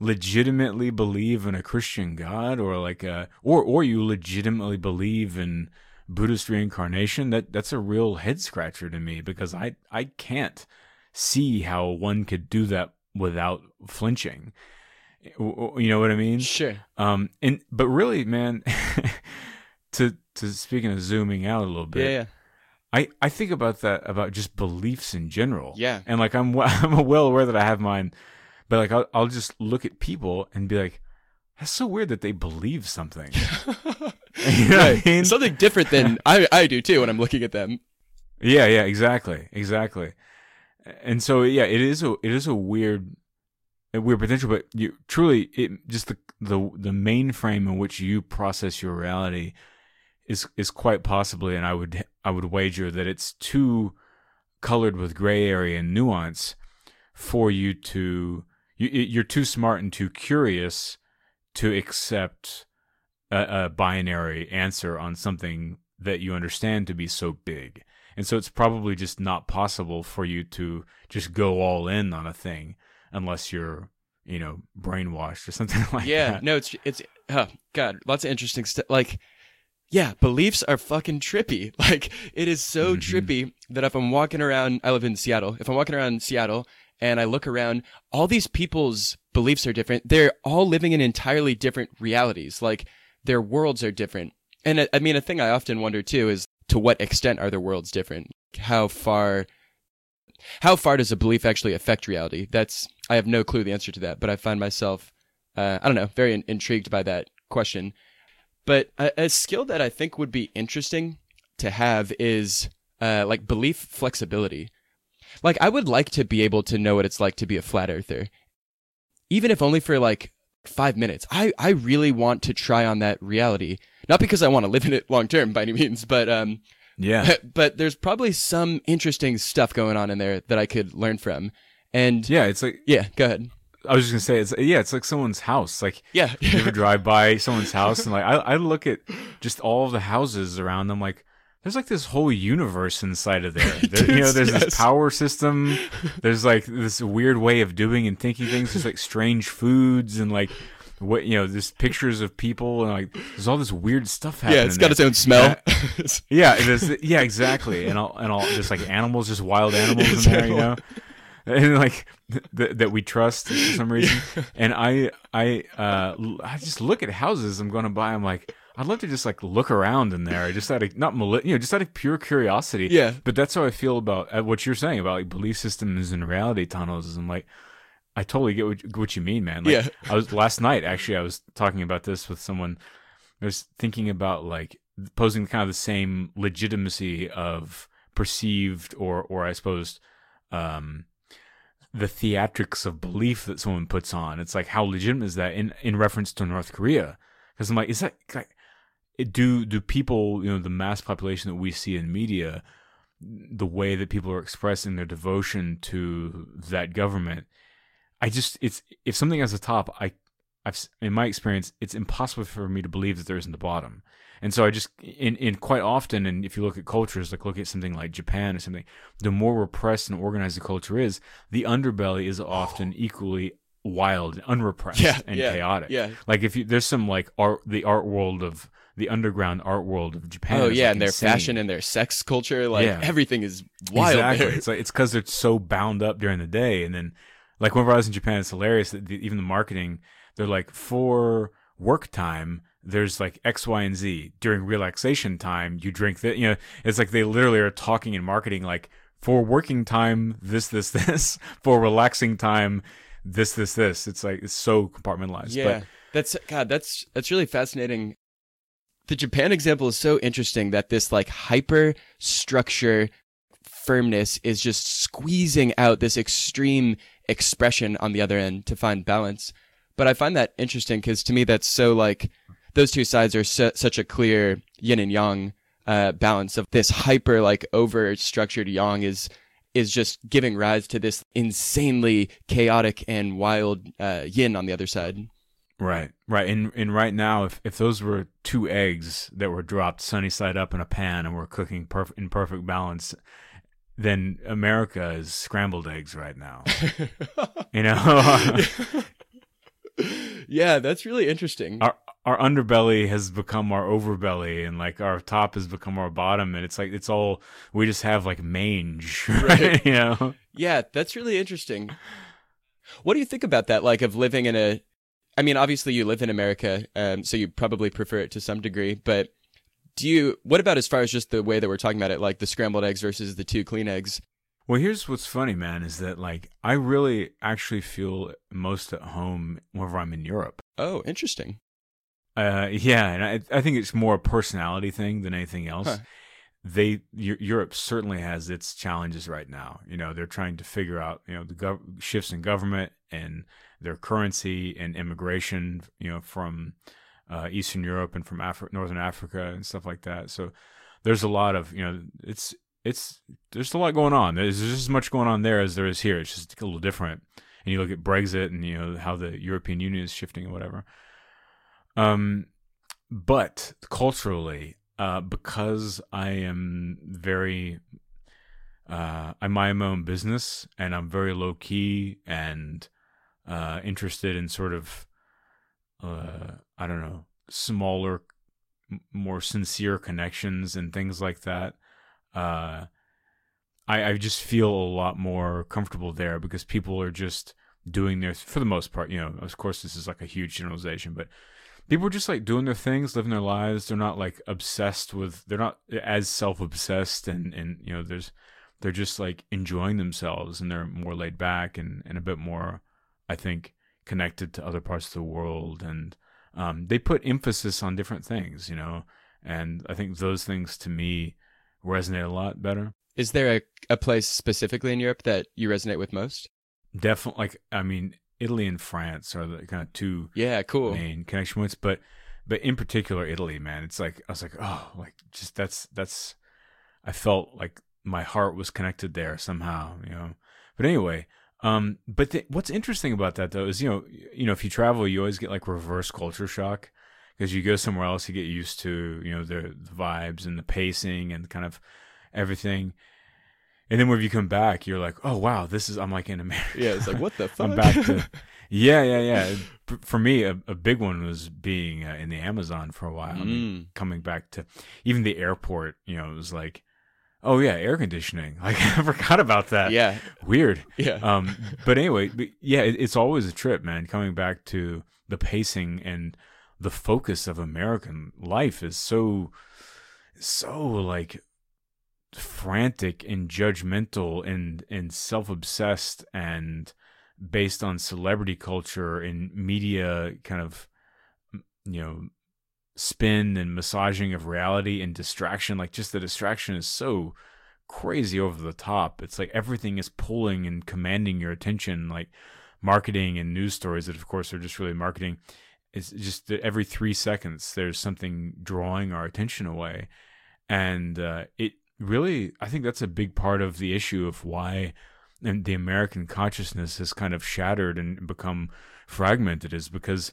legitimately believe in a christian god or like a or or you legitimately believe in buddhist reincarnation that that's a real head scratcher to me because i i can't see how one could do that without flinching you know what i mean sure. um, and but really, man, to to speaking of zooming out a little bit, Yeah, yeah. I I think about that about just beliefs in general. Yeah. and like I'm I'm well aware that I have mine, but like I'll I'll just look at people and be like, that's so weird that they believe something. you know what I mean? Something different than I, I do too when I'm looking at them. Yeah, yeah, exactly, exactly. And so yeah, it is a it is a weird weird potential, but you truly it just the the the mainframe in which you process your reality is is quite possibly, and I would I would wager that it's too colored with gray area and nuance for you to you you're too smart and too curious to accept a, a binary answer on something that you understand to be so big. And so it's probably just not possible for you to just go all in on a thing unless you're, you know, brainwashed or something like yeah, that. Yeah, no, it's it's oh god, lots of interesting stuff. Like, yeah, beliefs are fucking trippy. Like, it is so Mhm. trippy that if I'm walking around, I live in Seattle. If I'm walking around Seattle and I look around, all these people's beliefs are different. They're all living in entirely different realities. Like, their worlds are different. And I- I mean, a thing I often wonder too is to what extent are their worlds different? How far how far does a belief actually affect reality? That's I have no clue the answer to that, but I find myself uh, I don't know, very in- intrigued by that question. But a, a skill that I think would be interesting to have is uh, like belief flexibility. Like I would like to be able to know what it's like to be a flat earther, even if only for like five minutes. I I really want to try on that reality, not because I want to live in it long term by any means, but um, Yeah. but there's probably some interesting stuff going on in there that I could learn from. And yeah, it's like yeah, go ahead. I was just gonna say it's yeah, it's like someone's house. Like Yeah, you ever drive by someone's house and like I, I look at just all of the houses around them like there's like this whole universe inside of there. there you know, there's yes. this power system. There's like this weird way of doing and thinking things. There's like strange foods and like what you know, there's pictures of people and like there's all this weird stuff happening. yeah, it's got there. its own smell. Yeah, it is. Yeah, exactly. And all and all just like animals, just wild animals in there, you know, and like th- that we trust for some reason. And I, I, uh, I just look at houses I'm going to buy. I'm like, I'd love to just like look around in there, just out of not mali- you know, just out of pure curiosity. yeah, But that's how I feel about uh, what you're saying about like belief systems and reality tunnels. Is I'm like, I totally get what, what you mean, man. Like, Yeah. I was last night actually. I was talking about this with someone. I was thinking about like posing kind of the same legitimacy of perceived or or I suppose um the theatrics of belief that someone puts on. It's like how legitimate is that in in reference to North Korea? Because I'm like, is that like, do do people you know the mass population that we see in media, the way that people are expressing their devotion to that government? I just it's if something has a top, I I've in my experience, it's impossible for me to believe that there isn't a bottom. And so I just in in quite often, and if you look at cultures, like look at something like Japan or something, the more repressed and organized the culture is, the underbelly is often equally wild, unrepressed, Yeah, and yeah, chaotic. yeah. Like if you there's some like art, the art world of the underground art world of Japan. Oh yeah, like, and their fashion and their sex culture, like Yeah. everything is wild Exactly. there. It's like it's because they're so bound up during the day, and then like whenever I was in Japan, it's hilarious that the, even the marketing, they're like for work time. There's like X, Y, and Z. During relaxation time, you drink that. You know, it's like they literally are talking and marketing like for working time, this, this, this. For relaxing time, this, this, this. It's like it's so compartmentalized. Yeah, But that's God. That's that's really fascinating. The Japan example is so interesting that this like hyper structure firmness is just squeezing out this extreme expression on the other end to find balance. But I find that interesting because to me that's so like those two sides are su- such a clear yin and yang uh, balance of this hyper like over structured yang is is just giving rise to this insanely chaotic and wild uh, yin on the other side. Right, right, and and right now, if if those were two eggs that were dropped sunny side up in a pan and were cooking perf- in perfect balance, then America is scrambled eggs right now. You know, yeah, that's really interesting. our our underbelly has become our overbelly, and like our top has become our bottom, and it's like it's all we just have like mange, right? Right. you know, Yeah, that's really interesting. What do you think about that? Like of living in a, I mean, obviously you live in America, um, so you probably prefer it to some degree. But do you? What about as far as just the way that we're talking about it, like the scrambled eggs versus the two clean eggs? Well, here's what's funny, man, is that like I really actually feel most at home whenever I'm in Europe. Oh, interesting. Uh, yeah, and I I think it's more a personality thing than anything else. Huh. They Europe certainly has its challenges right now. You know, they're trying to figure out you know the gov- shifts in government and their currency and immigration. You know, from uh, Eastern Europe and from Afri- Northern Africa and stuff like that. So there's a lot of you know it's it's there's a lot going on. There's, just as much going on there as there is here. It's just a little different. And you look at Brexit and you know how the European Union is shifting and whatever. Um, but culturally, uh, because I am very, uh, I mind my own business and I'm very low key and uh, interested in sort of, uh, I don't know, smaller, more sincere connections and things like that. Uh, I, I just feel a lot more comfortable there because people are just doing their, for the most part, you know, of course, this is like a huge generalization, but people are just like doing their things, living their lives. They're not like obsessed with. They're not as self obsessed, and and you know, there's they're just like enjoying themselves, and they're more laid back and and a bit more, I think, connected to other parts of the world, and um, they put emphasis on different things, you know, and I think those things to me resonate a lot better. Is there a, a place specifically in Europe that you resonate with most? Definitely, like I mean, Italy and France are the kind of two yeah cool main connection points. But but in particular Italy, man, it's like I was like oh like just that's that's I felt like my heart was connected there somehow, you know. But anyway, um, but th- what's interesting about that though is you know you know if you travel, you always get like reverse culture shock because you go somewhere else, you get used to you know the, the vibes and the pacing and kind of everything. And then when you come back, you're like, oh wow, this is I'm like in America. Yeah, it's like what the fuck. I'm back to. Yeah, yeah, yeah. For me, a, a big one was being uh, in the Amazon for a while. Mm. I mean, coming back to even the airport, you know, it was like, oh yeah, air conditioning. Like I forgot about that. Yeah, weird. Yeah. Um, but anyway, but yeah, it, it's always a trip, man. Coming back to the pacing and the focus of American life is so, so like frantic and judgmental and and self-obsessed and based on celebrity culture and media kind of you know spin and massaging of reality and distraction like just the distraction is so crazy over the top. It's like everything is pulling and commanding your attention like marketing and news stories that of course are just really marketing. It's just that every 3 seconds there's something drawing our attention away. And uh, it really, I think that's a big part of the issue of why the American consciousness has kind of shattered and become fragmented is because,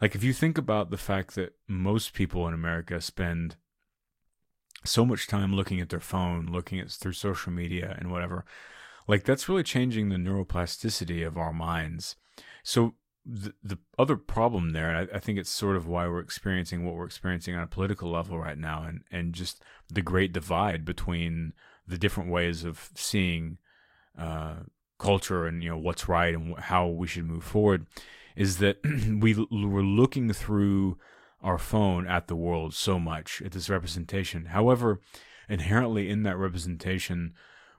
like, if you think about the fact that most people in America spend so much time looking at their phone, looking at through social media and whatever, like that's really changing the neuroplasticity of our minds. So the, the other problem there, and I, I, think it's sort of why we're experiencing what we're experiencing on a political level right now, and, and just the great divide between the different ways of seeing uh, culture and you know what's right and how we should move forward, is that we we're looking through our phone at the world so much at this representation. However, inherently in that representation,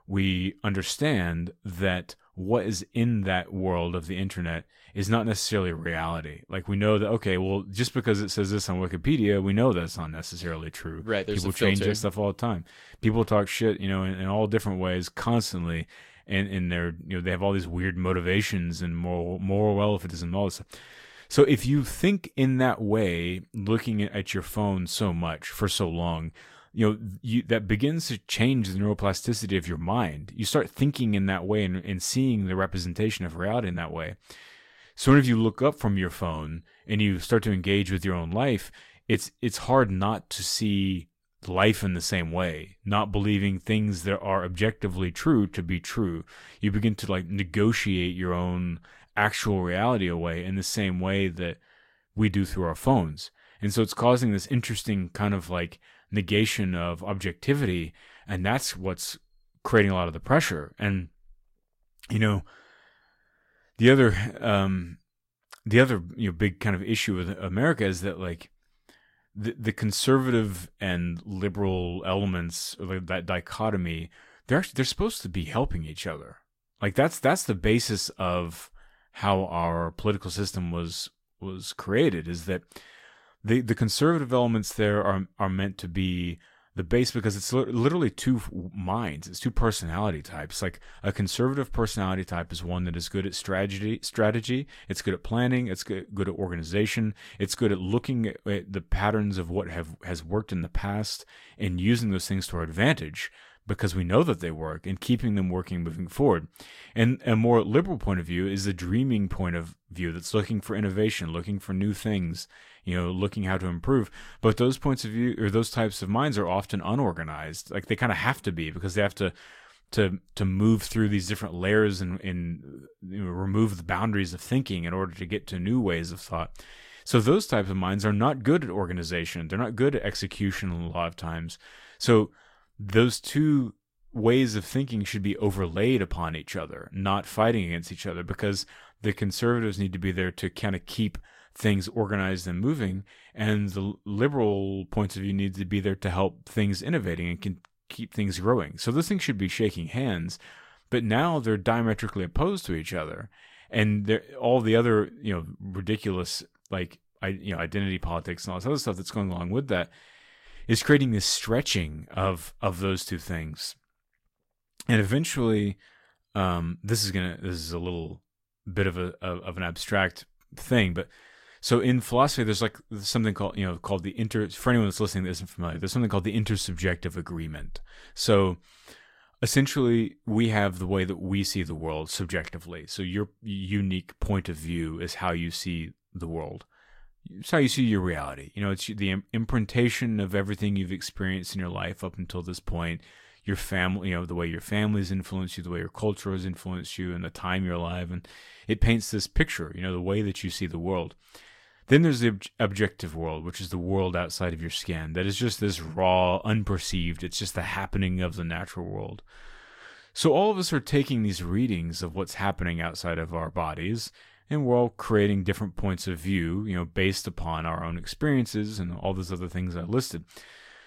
we understand that what is in that world of the internet is not necessarily reality. Like we know that okay, well, just because it says this on Wikipedia, we know that's not necessarily true. Right. There's People change their stuff all the time. People talk shit, you know, in, in all different ways constantly. And in their you know, they have all these weird motivations and moral moral relativism and all this stuff. So if you think in that way, looking at your phone so much for so long, you know you, that begins to change the neuroplasticity of your mind. You start thinking in that way and, and seeing the representation of reality in that way. So if you look up from your phone and you start to engage with your own life it's it's hard not to see life in the same way not believing things that are objectively true to be true. You begin to like negotiate your own actual reality away in the same way that we do through our phones. And so it's causing this interesting kind of like negation of objectivity and that's what's creating a lot of the pressure. And you know the other um the other you know big kind of issue with america is that like the the conservative and liberal elements like that dichotomy they're actually they're supposed to be helping each other. Like that's that's the basis of how our political system was was created is that the the conservative elements there are are meant to be the base because it's literally two minds. It's two personality types. Like a conservative personality type is one that is good at strategy strategy. It's good at planning. It's good, at organization. It's good at looking at, at the patterns of what have has worked in the past and using those things to our advantage because we know that they work and keeping them working moving forward. And a more liberal point of view is the dreaming point of view that's looking for innovation, looking for new things, you know, looking how to improve. But those points of view or those types of minds are often unorganized. Like they kind of have to be because they have to to to move through these different layers and, and you know, remove the boundaries of thinking in order to get to new ways of thought. So those types of minds are not good at organization. They're not good at execution a lot of times. So those two ways of thinking should be overlaid upon each other, not fighting against each other, because the conservatives need to be there to kind of keep things organized and moving, and the liberal points of view need to be there to help things innovating and can keep things growing. So those things should be shaking hands, but now they're diametrically opposed to each other, and all the other you know ridiculous like I, you know identity politics and all this other stuff that's going along with that is creating this stretching of of those two things and eventually um, this is gonna this is a little bit of a of an abstract thing but so in philosophy there's like something called you know called the inter for anyone that's listening that isn't familiar there's something called the intersubjective agreement so essentially we have the way that we see the world subjectively so your unique point of view is how you see the world it's how you see your reality. You know, it's the imprintation of everything you've experienced in your life up until this point. Your family, you know, the way your family's influenced you, the way your culture has influenced you, and the time you're alive, and it paints this picture. You know, the way that you see the world. Then there's the ob- objective world, which is the world outside of your skin. That is just this raw, unperceived. It's just the happening of the natural world. So all of us are taking these readings of what's happening outside of our bodies and we're all creating different points of view, you know, based upon our own experiences and all those other things I listed.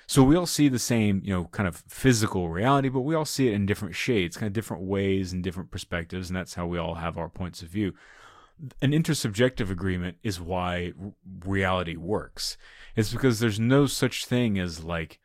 So we all see the same, you know, kind of physical reality, but we all see it in different shades, kind of different ways and different perspectives, and that's how we all have our points of view. An intersubjective agreement is why reality works. It's because there's no such thing as like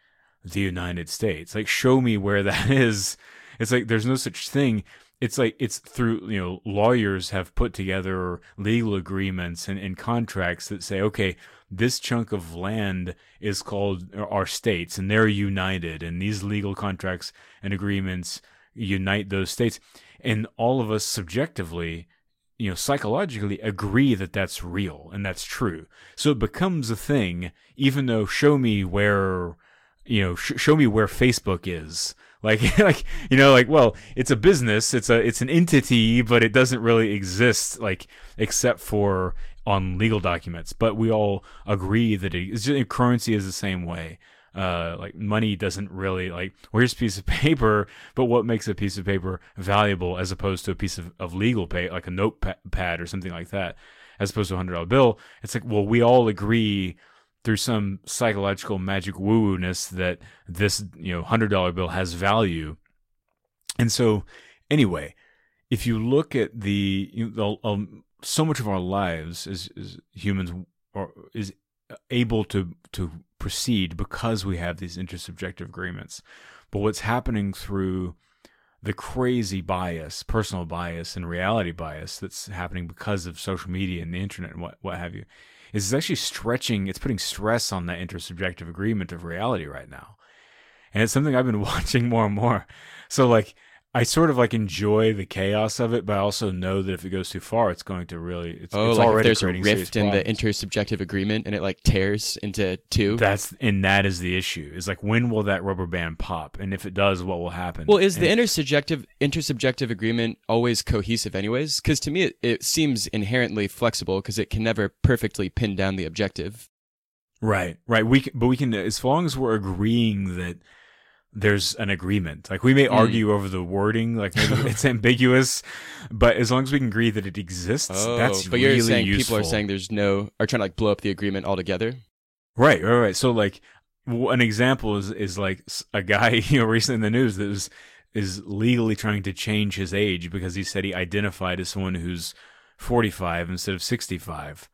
the United States. Like, show me where that is. It's like there's no such thing it's like it's through you know lawyers have put together legal agreements and, and contracts that say okay this chunk of land is called uh, our states and they're united and these legal contracts and agreements unite those states and all of us subjectively you know psychologically agree that that's real and that's true. So it becomes a thing even though show me where you know sh- show me where facebook is. Like like you know like well it's a business it's a it's an entity but it doesn't really exist like except for on legal documents. But we all agree that it, currency is the same way uh, like money doesn't really like well, here's a piece of paper, but what makes a piece of paper valuable as opposed to a piece of, of legal pay, like a notepad or something like that, as opposed to a hundred dollar bill? It's like, well, we all agree through some psychological magic woo woo ness that this you know hundred dollar bill has value. And so, anyway, if you look at the, you know, um, so much of our lives as, as humans are, is able to to proceed because we have these intersubjective agreements. But what's happening through the crazy bias, personal bias, and reality bias that's happening because of social media and the internet and what what have you, is actually stretching, it's putting stress on that intersubjective agreement of reality right now. And it's something I've been watching more and more. So, like, I sort of like enjoy the chaos of it, but I also know that if it goes too far, it's going to really. It's, oh, it's like already there's a rift in the intersubjective agreement and it like tears into two. That's and that is the issue. Is like when will that rubber band pop, and if it does, what will happen? Well, is and the intersubjective intersubjective agreement always cohesive, anyways? Because to me, it, it seems inherently flexible because it can never perfectly pin down the objective. Right, right. We can, but we can as long as we're agreeing that there's an agreement. Like we may mm. argue over the wording, like maybe it's ambiguous, but as long as we can agree that it exists, oh, that's but really you're saying useful. people are saying there's no are trying to like blow up the agreement altogether. Right, right, right. So like an example is is like a guy you know recently in the news that was is legally trying to change his age because he said he identified as someone who's 45 instead of 65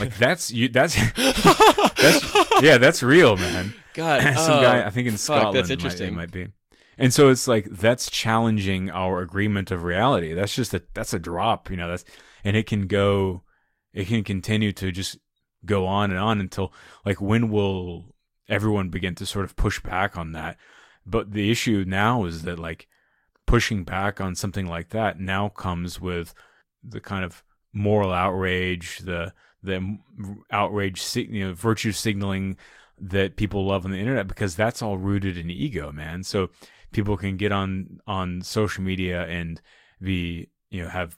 like that's you. That's that's yeah. That's real, man. God, Some oh, guy I think in fuck, Scotland. that's might- it interesting. might be. And so it's like that's challenging our agreement of reality. That's just a that's a drop, you know. That's and it can go, it can continue to just go on and on until like when will everyone begin to sort of push back on that? But the issue now is that like pushing back on something like that now comes with the kind of moral outrage, the the outrage, you know, virtue signaling that people love on the internet because that's all rooted in ego, man. So people can get on on social media and be you know have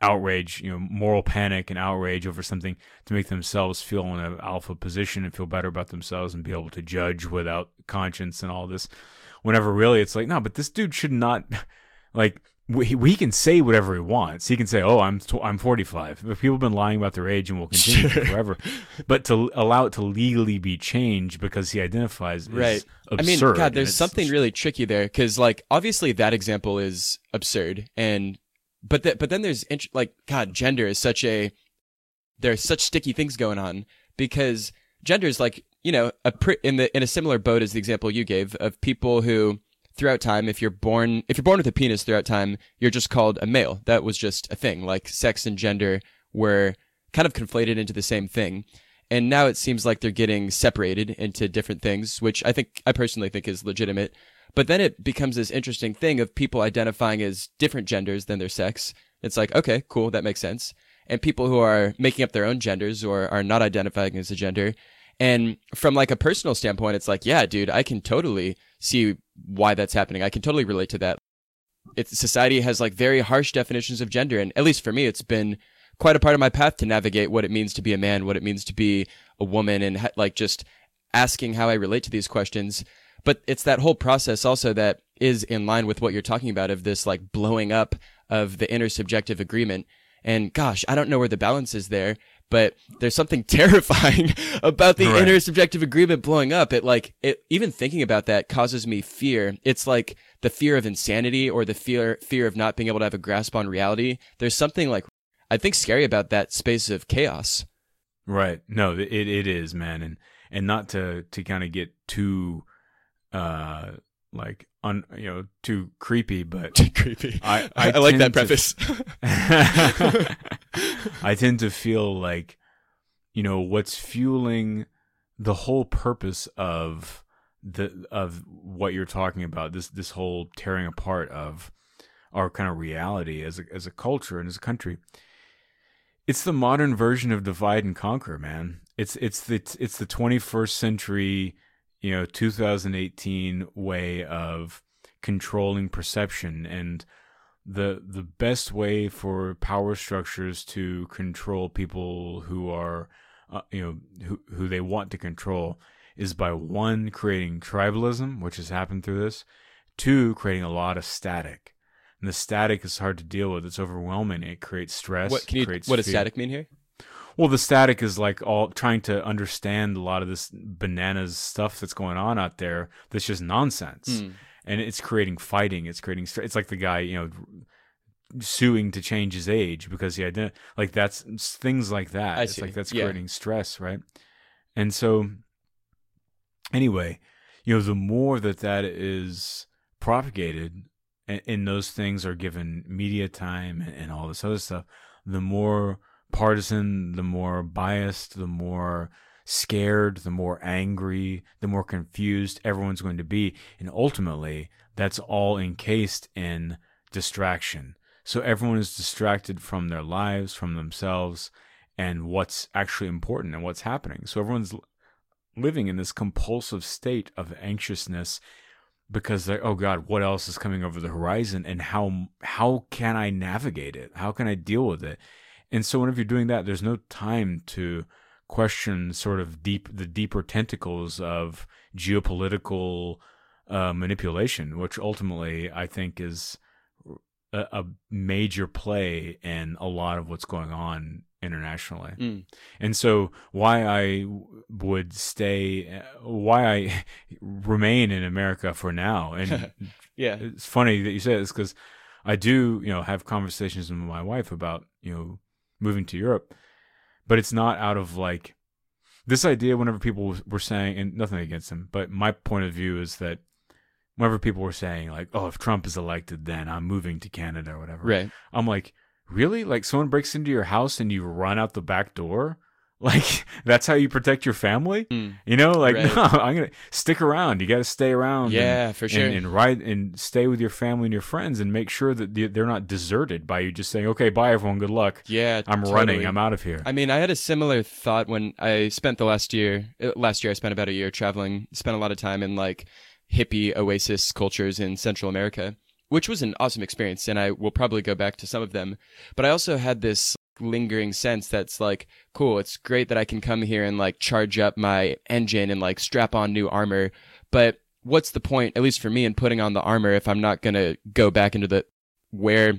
outrage, you know, moral panic and outrage over something to make themselves feel in an alpha position and feel better about themselves and be able to judge without conscience and all this. Whenever really it's like, no, but this dude should not like we, we can say whatever he wants. He can say, "Oh, I'm tw- I'm 45." But people have been lying about their age and will continue Sure. forever. But to allow it to legally be changed because he identifies is Right. I mean. God, there's something really tricky there because, like, obviously that example is absurd, and but that but then there's int- like, God, gender is such a there's such sticky things going on because gender is like you know a pri- in the in a similar boat as the example you gave of people who throughout time if you're born if you're born with a penis throughout time you're just called a male. That was just a thing. Like sex and gender were kind of conflated into the same thing. And now it seems like they're getting separated into different things which i think i personally think is legitimate. But then it becomes this interesting thing of people identifying as different genders than their sex. It's like okay cool that makes sense. And people who are making up their own genders or are not identifying as a gender. And from like a personal standpoint it's like yeah dude i can totally see why that's happening. I can totally relate to that. It's society has like very harsh definitions of gender and at least for me it's been quite a part of my path to navigate what it means to be a man what it means to be a woman and like just asking how i relate to these questions. But it's that whole process also that is in line with what you're talking about of this like blowing up of the intersubjective agreement. And gosh i don't know where the balance is there but there's something terrifying about the Right. intersubjective agreement blowing up. It like it even thinking about that causes me fear. It's like the fear of insanity or the fear fear of not being able to have a grasp on reality. There's something like i think scary about that space of chaos. Right. No, it it is, man, and and not to to kind of get too uh like un you know too creepy, but too creepy. I I, I, like that to- preface. I tend to feel like you know what's fueling the whole purpose of the of what you're talking about this this whole tearing apart of our kind of reality as a as a culture and as a country it's the modern version of divide and conquer man. It's it's the it's the 21st century you know 2018 way of controlling perception. And the the best way for power structures to control people who are uh, you know who who they want to control is by one creating tribalism which has happened through this two creating a lot of static. And the static is hard to deal with. It's overwhelming. It creates stress. What can you what does static mean here Well, the static is like all trying to understand a lot of this bananas stuff that's going on out there. That's just nonsense, Hmm. and it's creating fighting. It's creating. It's like the guy, you know, suing to change his age because he ident- like that's things like that. I it's see. like that's Yeah. creating stress, right? And so, anyway, you know, the more that that is propagated, and, and those things are given media time and, and all this other stuff, the more partisan, the more biased, the more scared, the more angry, the more confused everyone's going to be. And ultimately, that's all encased in distraction. So everyone is distracted from their lives, from themselves, and what's actually important and what's happening. So everyone's living in this compulsive state of anxiousness because they're oh god what else is coming over the horizon and how how can i navigate it how can i deal with it and so whenever you're doing that there's no time to question sort of deep the deeper tentacles of geopolitical uh, manipulation which ultimately i think is a, a major play in a lot of what's going on internationally Mm. and so why I would stay, why I remain in America for now, and yeah it's funny that you say this because I do, you know, have conversations with my wife about, you know, moving to Europe but it's not out of like this idea. Whenever people were saying, and nothing against him, but my point of view is that whenever people were saying like, "Oh, if Trump is elected, then I'm moving to Canada or whatever," Right. I'm like, really? Like someone breaks into your house and you run out the back door? Like that's how you protect your family? Mm. You know, like Right. no, I'm gonna stick around. You got to stay around. and- Yeah, for sure. and, and ride and stay with your family and your friends and make sure that they- they're not deserted by you just saying, "Okay, bye everyone, good luck. yeah, I'm totally. running. I'm out of here." I mean, I had a similar thought when I spent the last year. uh, Last year, I spent about a year traveling. Spent a lot of time in like hippie oasis cultures in Central America, which was an awesome experience, and I will probably go back to some of them. But I also had this lingering sense that's like, cool. It's great that I can come here and like charge up my engine and like strap on new armor, but what's the point, at least for me, in putting on the armor if I'm not gonna go back into the where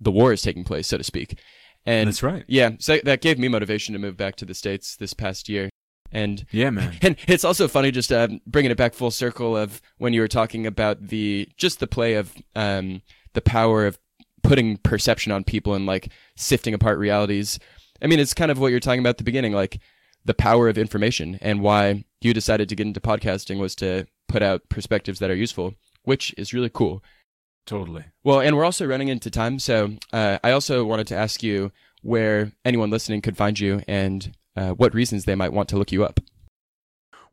the war is taking place, so to speak? And That's right. yeah, so that gave me motivation to move back to the states this past year. And Yeah, man. and it's also funny just uh, bringing it back full circle of when you were talking about the just the play of um, the power of putting perception on people and like sifting apart realities. I mean, it's kind of what you're talking about at the beginning, like the power of information and why you decided to get into podcasting was to put out perspectives that are useful, which is really cool. Totally. Well, and we're also running into time, so uh, I also wanted to ask you where anyone listening could find you and uh, what reasons they might want to look you up.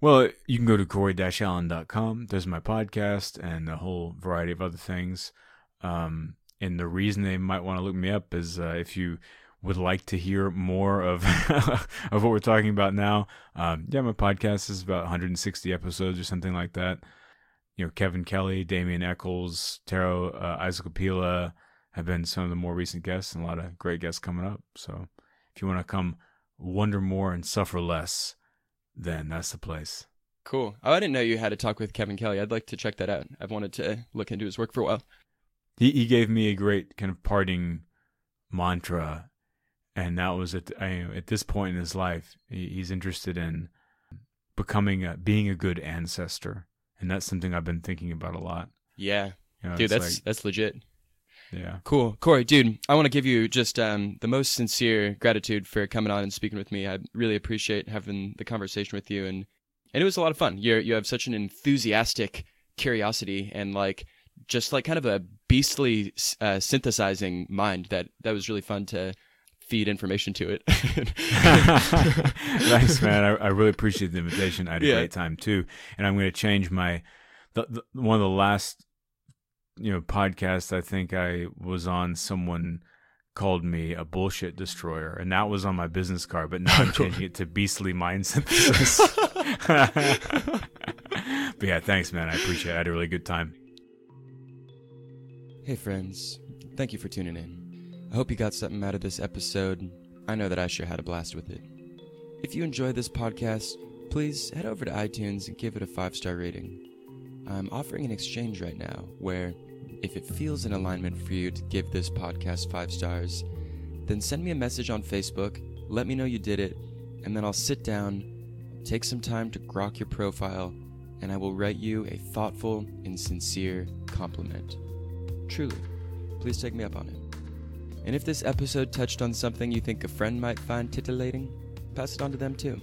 Well, you can go to coryallen.com. There's my podcast and a whole variety of other things. Um, and the reason they might want to look me up is uh, if you would like to hear more of of what we're talking about now. Um, yeah, my podcast is about 160 episodes or something like that. You know, Kevin Kelly, Damien Echols, Taro uh, Isaac Apila have been some of the more recent guests, and a lot of great guests coming up. So, if you want to come wonder more and suffer less, then that's the place. Cool. Oh, I didn't know you had a talk with Kevin Kelly. I'd like to check that out. I've wanted to look into his work for a while. He he gave me a great kind of parting mantra, and that was at I, at this point in his life, he, he's interested in becoming a being a good ancestor, and that's something I've been thinking about a lot. Yeah, You know, dude, that's that's legit. yeah. Cool, Cory, dude. I want to give you just um, the most sincere gratitude for coming on and speaking with me. I really appreciate having the conversation with you, and and it was a lot of fun. You you have such an enthusiastic curiosity and like just like kind of a beastly uh, synthesizing mind that that was really fun to feed information to it. Thanks, man. I, I really appreciate the invitation. I had a Yeah. great time too, and I'm going to change my the, the one of the last you know podcasts I think I was on. Someone called me a bullshit destroyer, and that was on my business card. But now I'm changing it to beastly mind synthesis. but yeah, thanks, man. I appreciate it. I had a really good time. Hey, friends. Thank you for tuning in. I hope you got something out of this episode. I know that I sure had a blast with it. If you enjoyed this podcast, please head over to iTunes and give it a five star rating. I'm offering an exchange right now where, if it feels in alignment for you to give this podcast five stars, then send me a message on Facebook, let me know you did it, and then I'll sit down, take some time to grok your profile, and I will write you a thoughtful and sincere compliment. Truly, please take me up on it. And if this episode touched on something you think a friend might find titillating, pass it on to them too.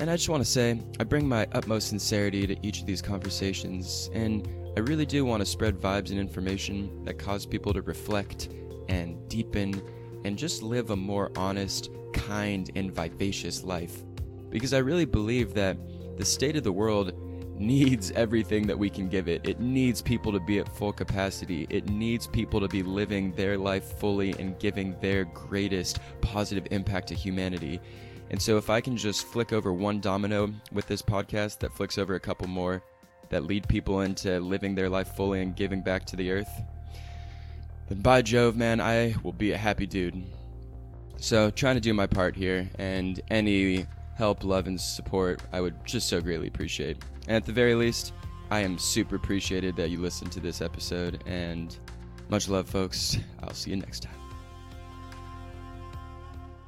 And I just want to say, I bring my utmost sincerity to each of these conversations, and I really do want to spread vibes and information that cause people to reflect and deepen and just live a more honest, kind, and vivacious life. Because I really believe that the state of the world needs everything that we can give it. It needs people to be at full capacity. It needs people to be living their life fully and giving their greatest positive impact to humanity. And so, if I can just flick over one domino with this podcast that flicks over a couple more that lead people into living their life fully and giving back to the earth, then by Jove, man, I will be a happy dude. So, trying to do my part here, and any help, love, and support I would just so greatly appreciate. And at the very least, I am super appreciated that you listened to this episode, and much love, folks. I'll see you next time.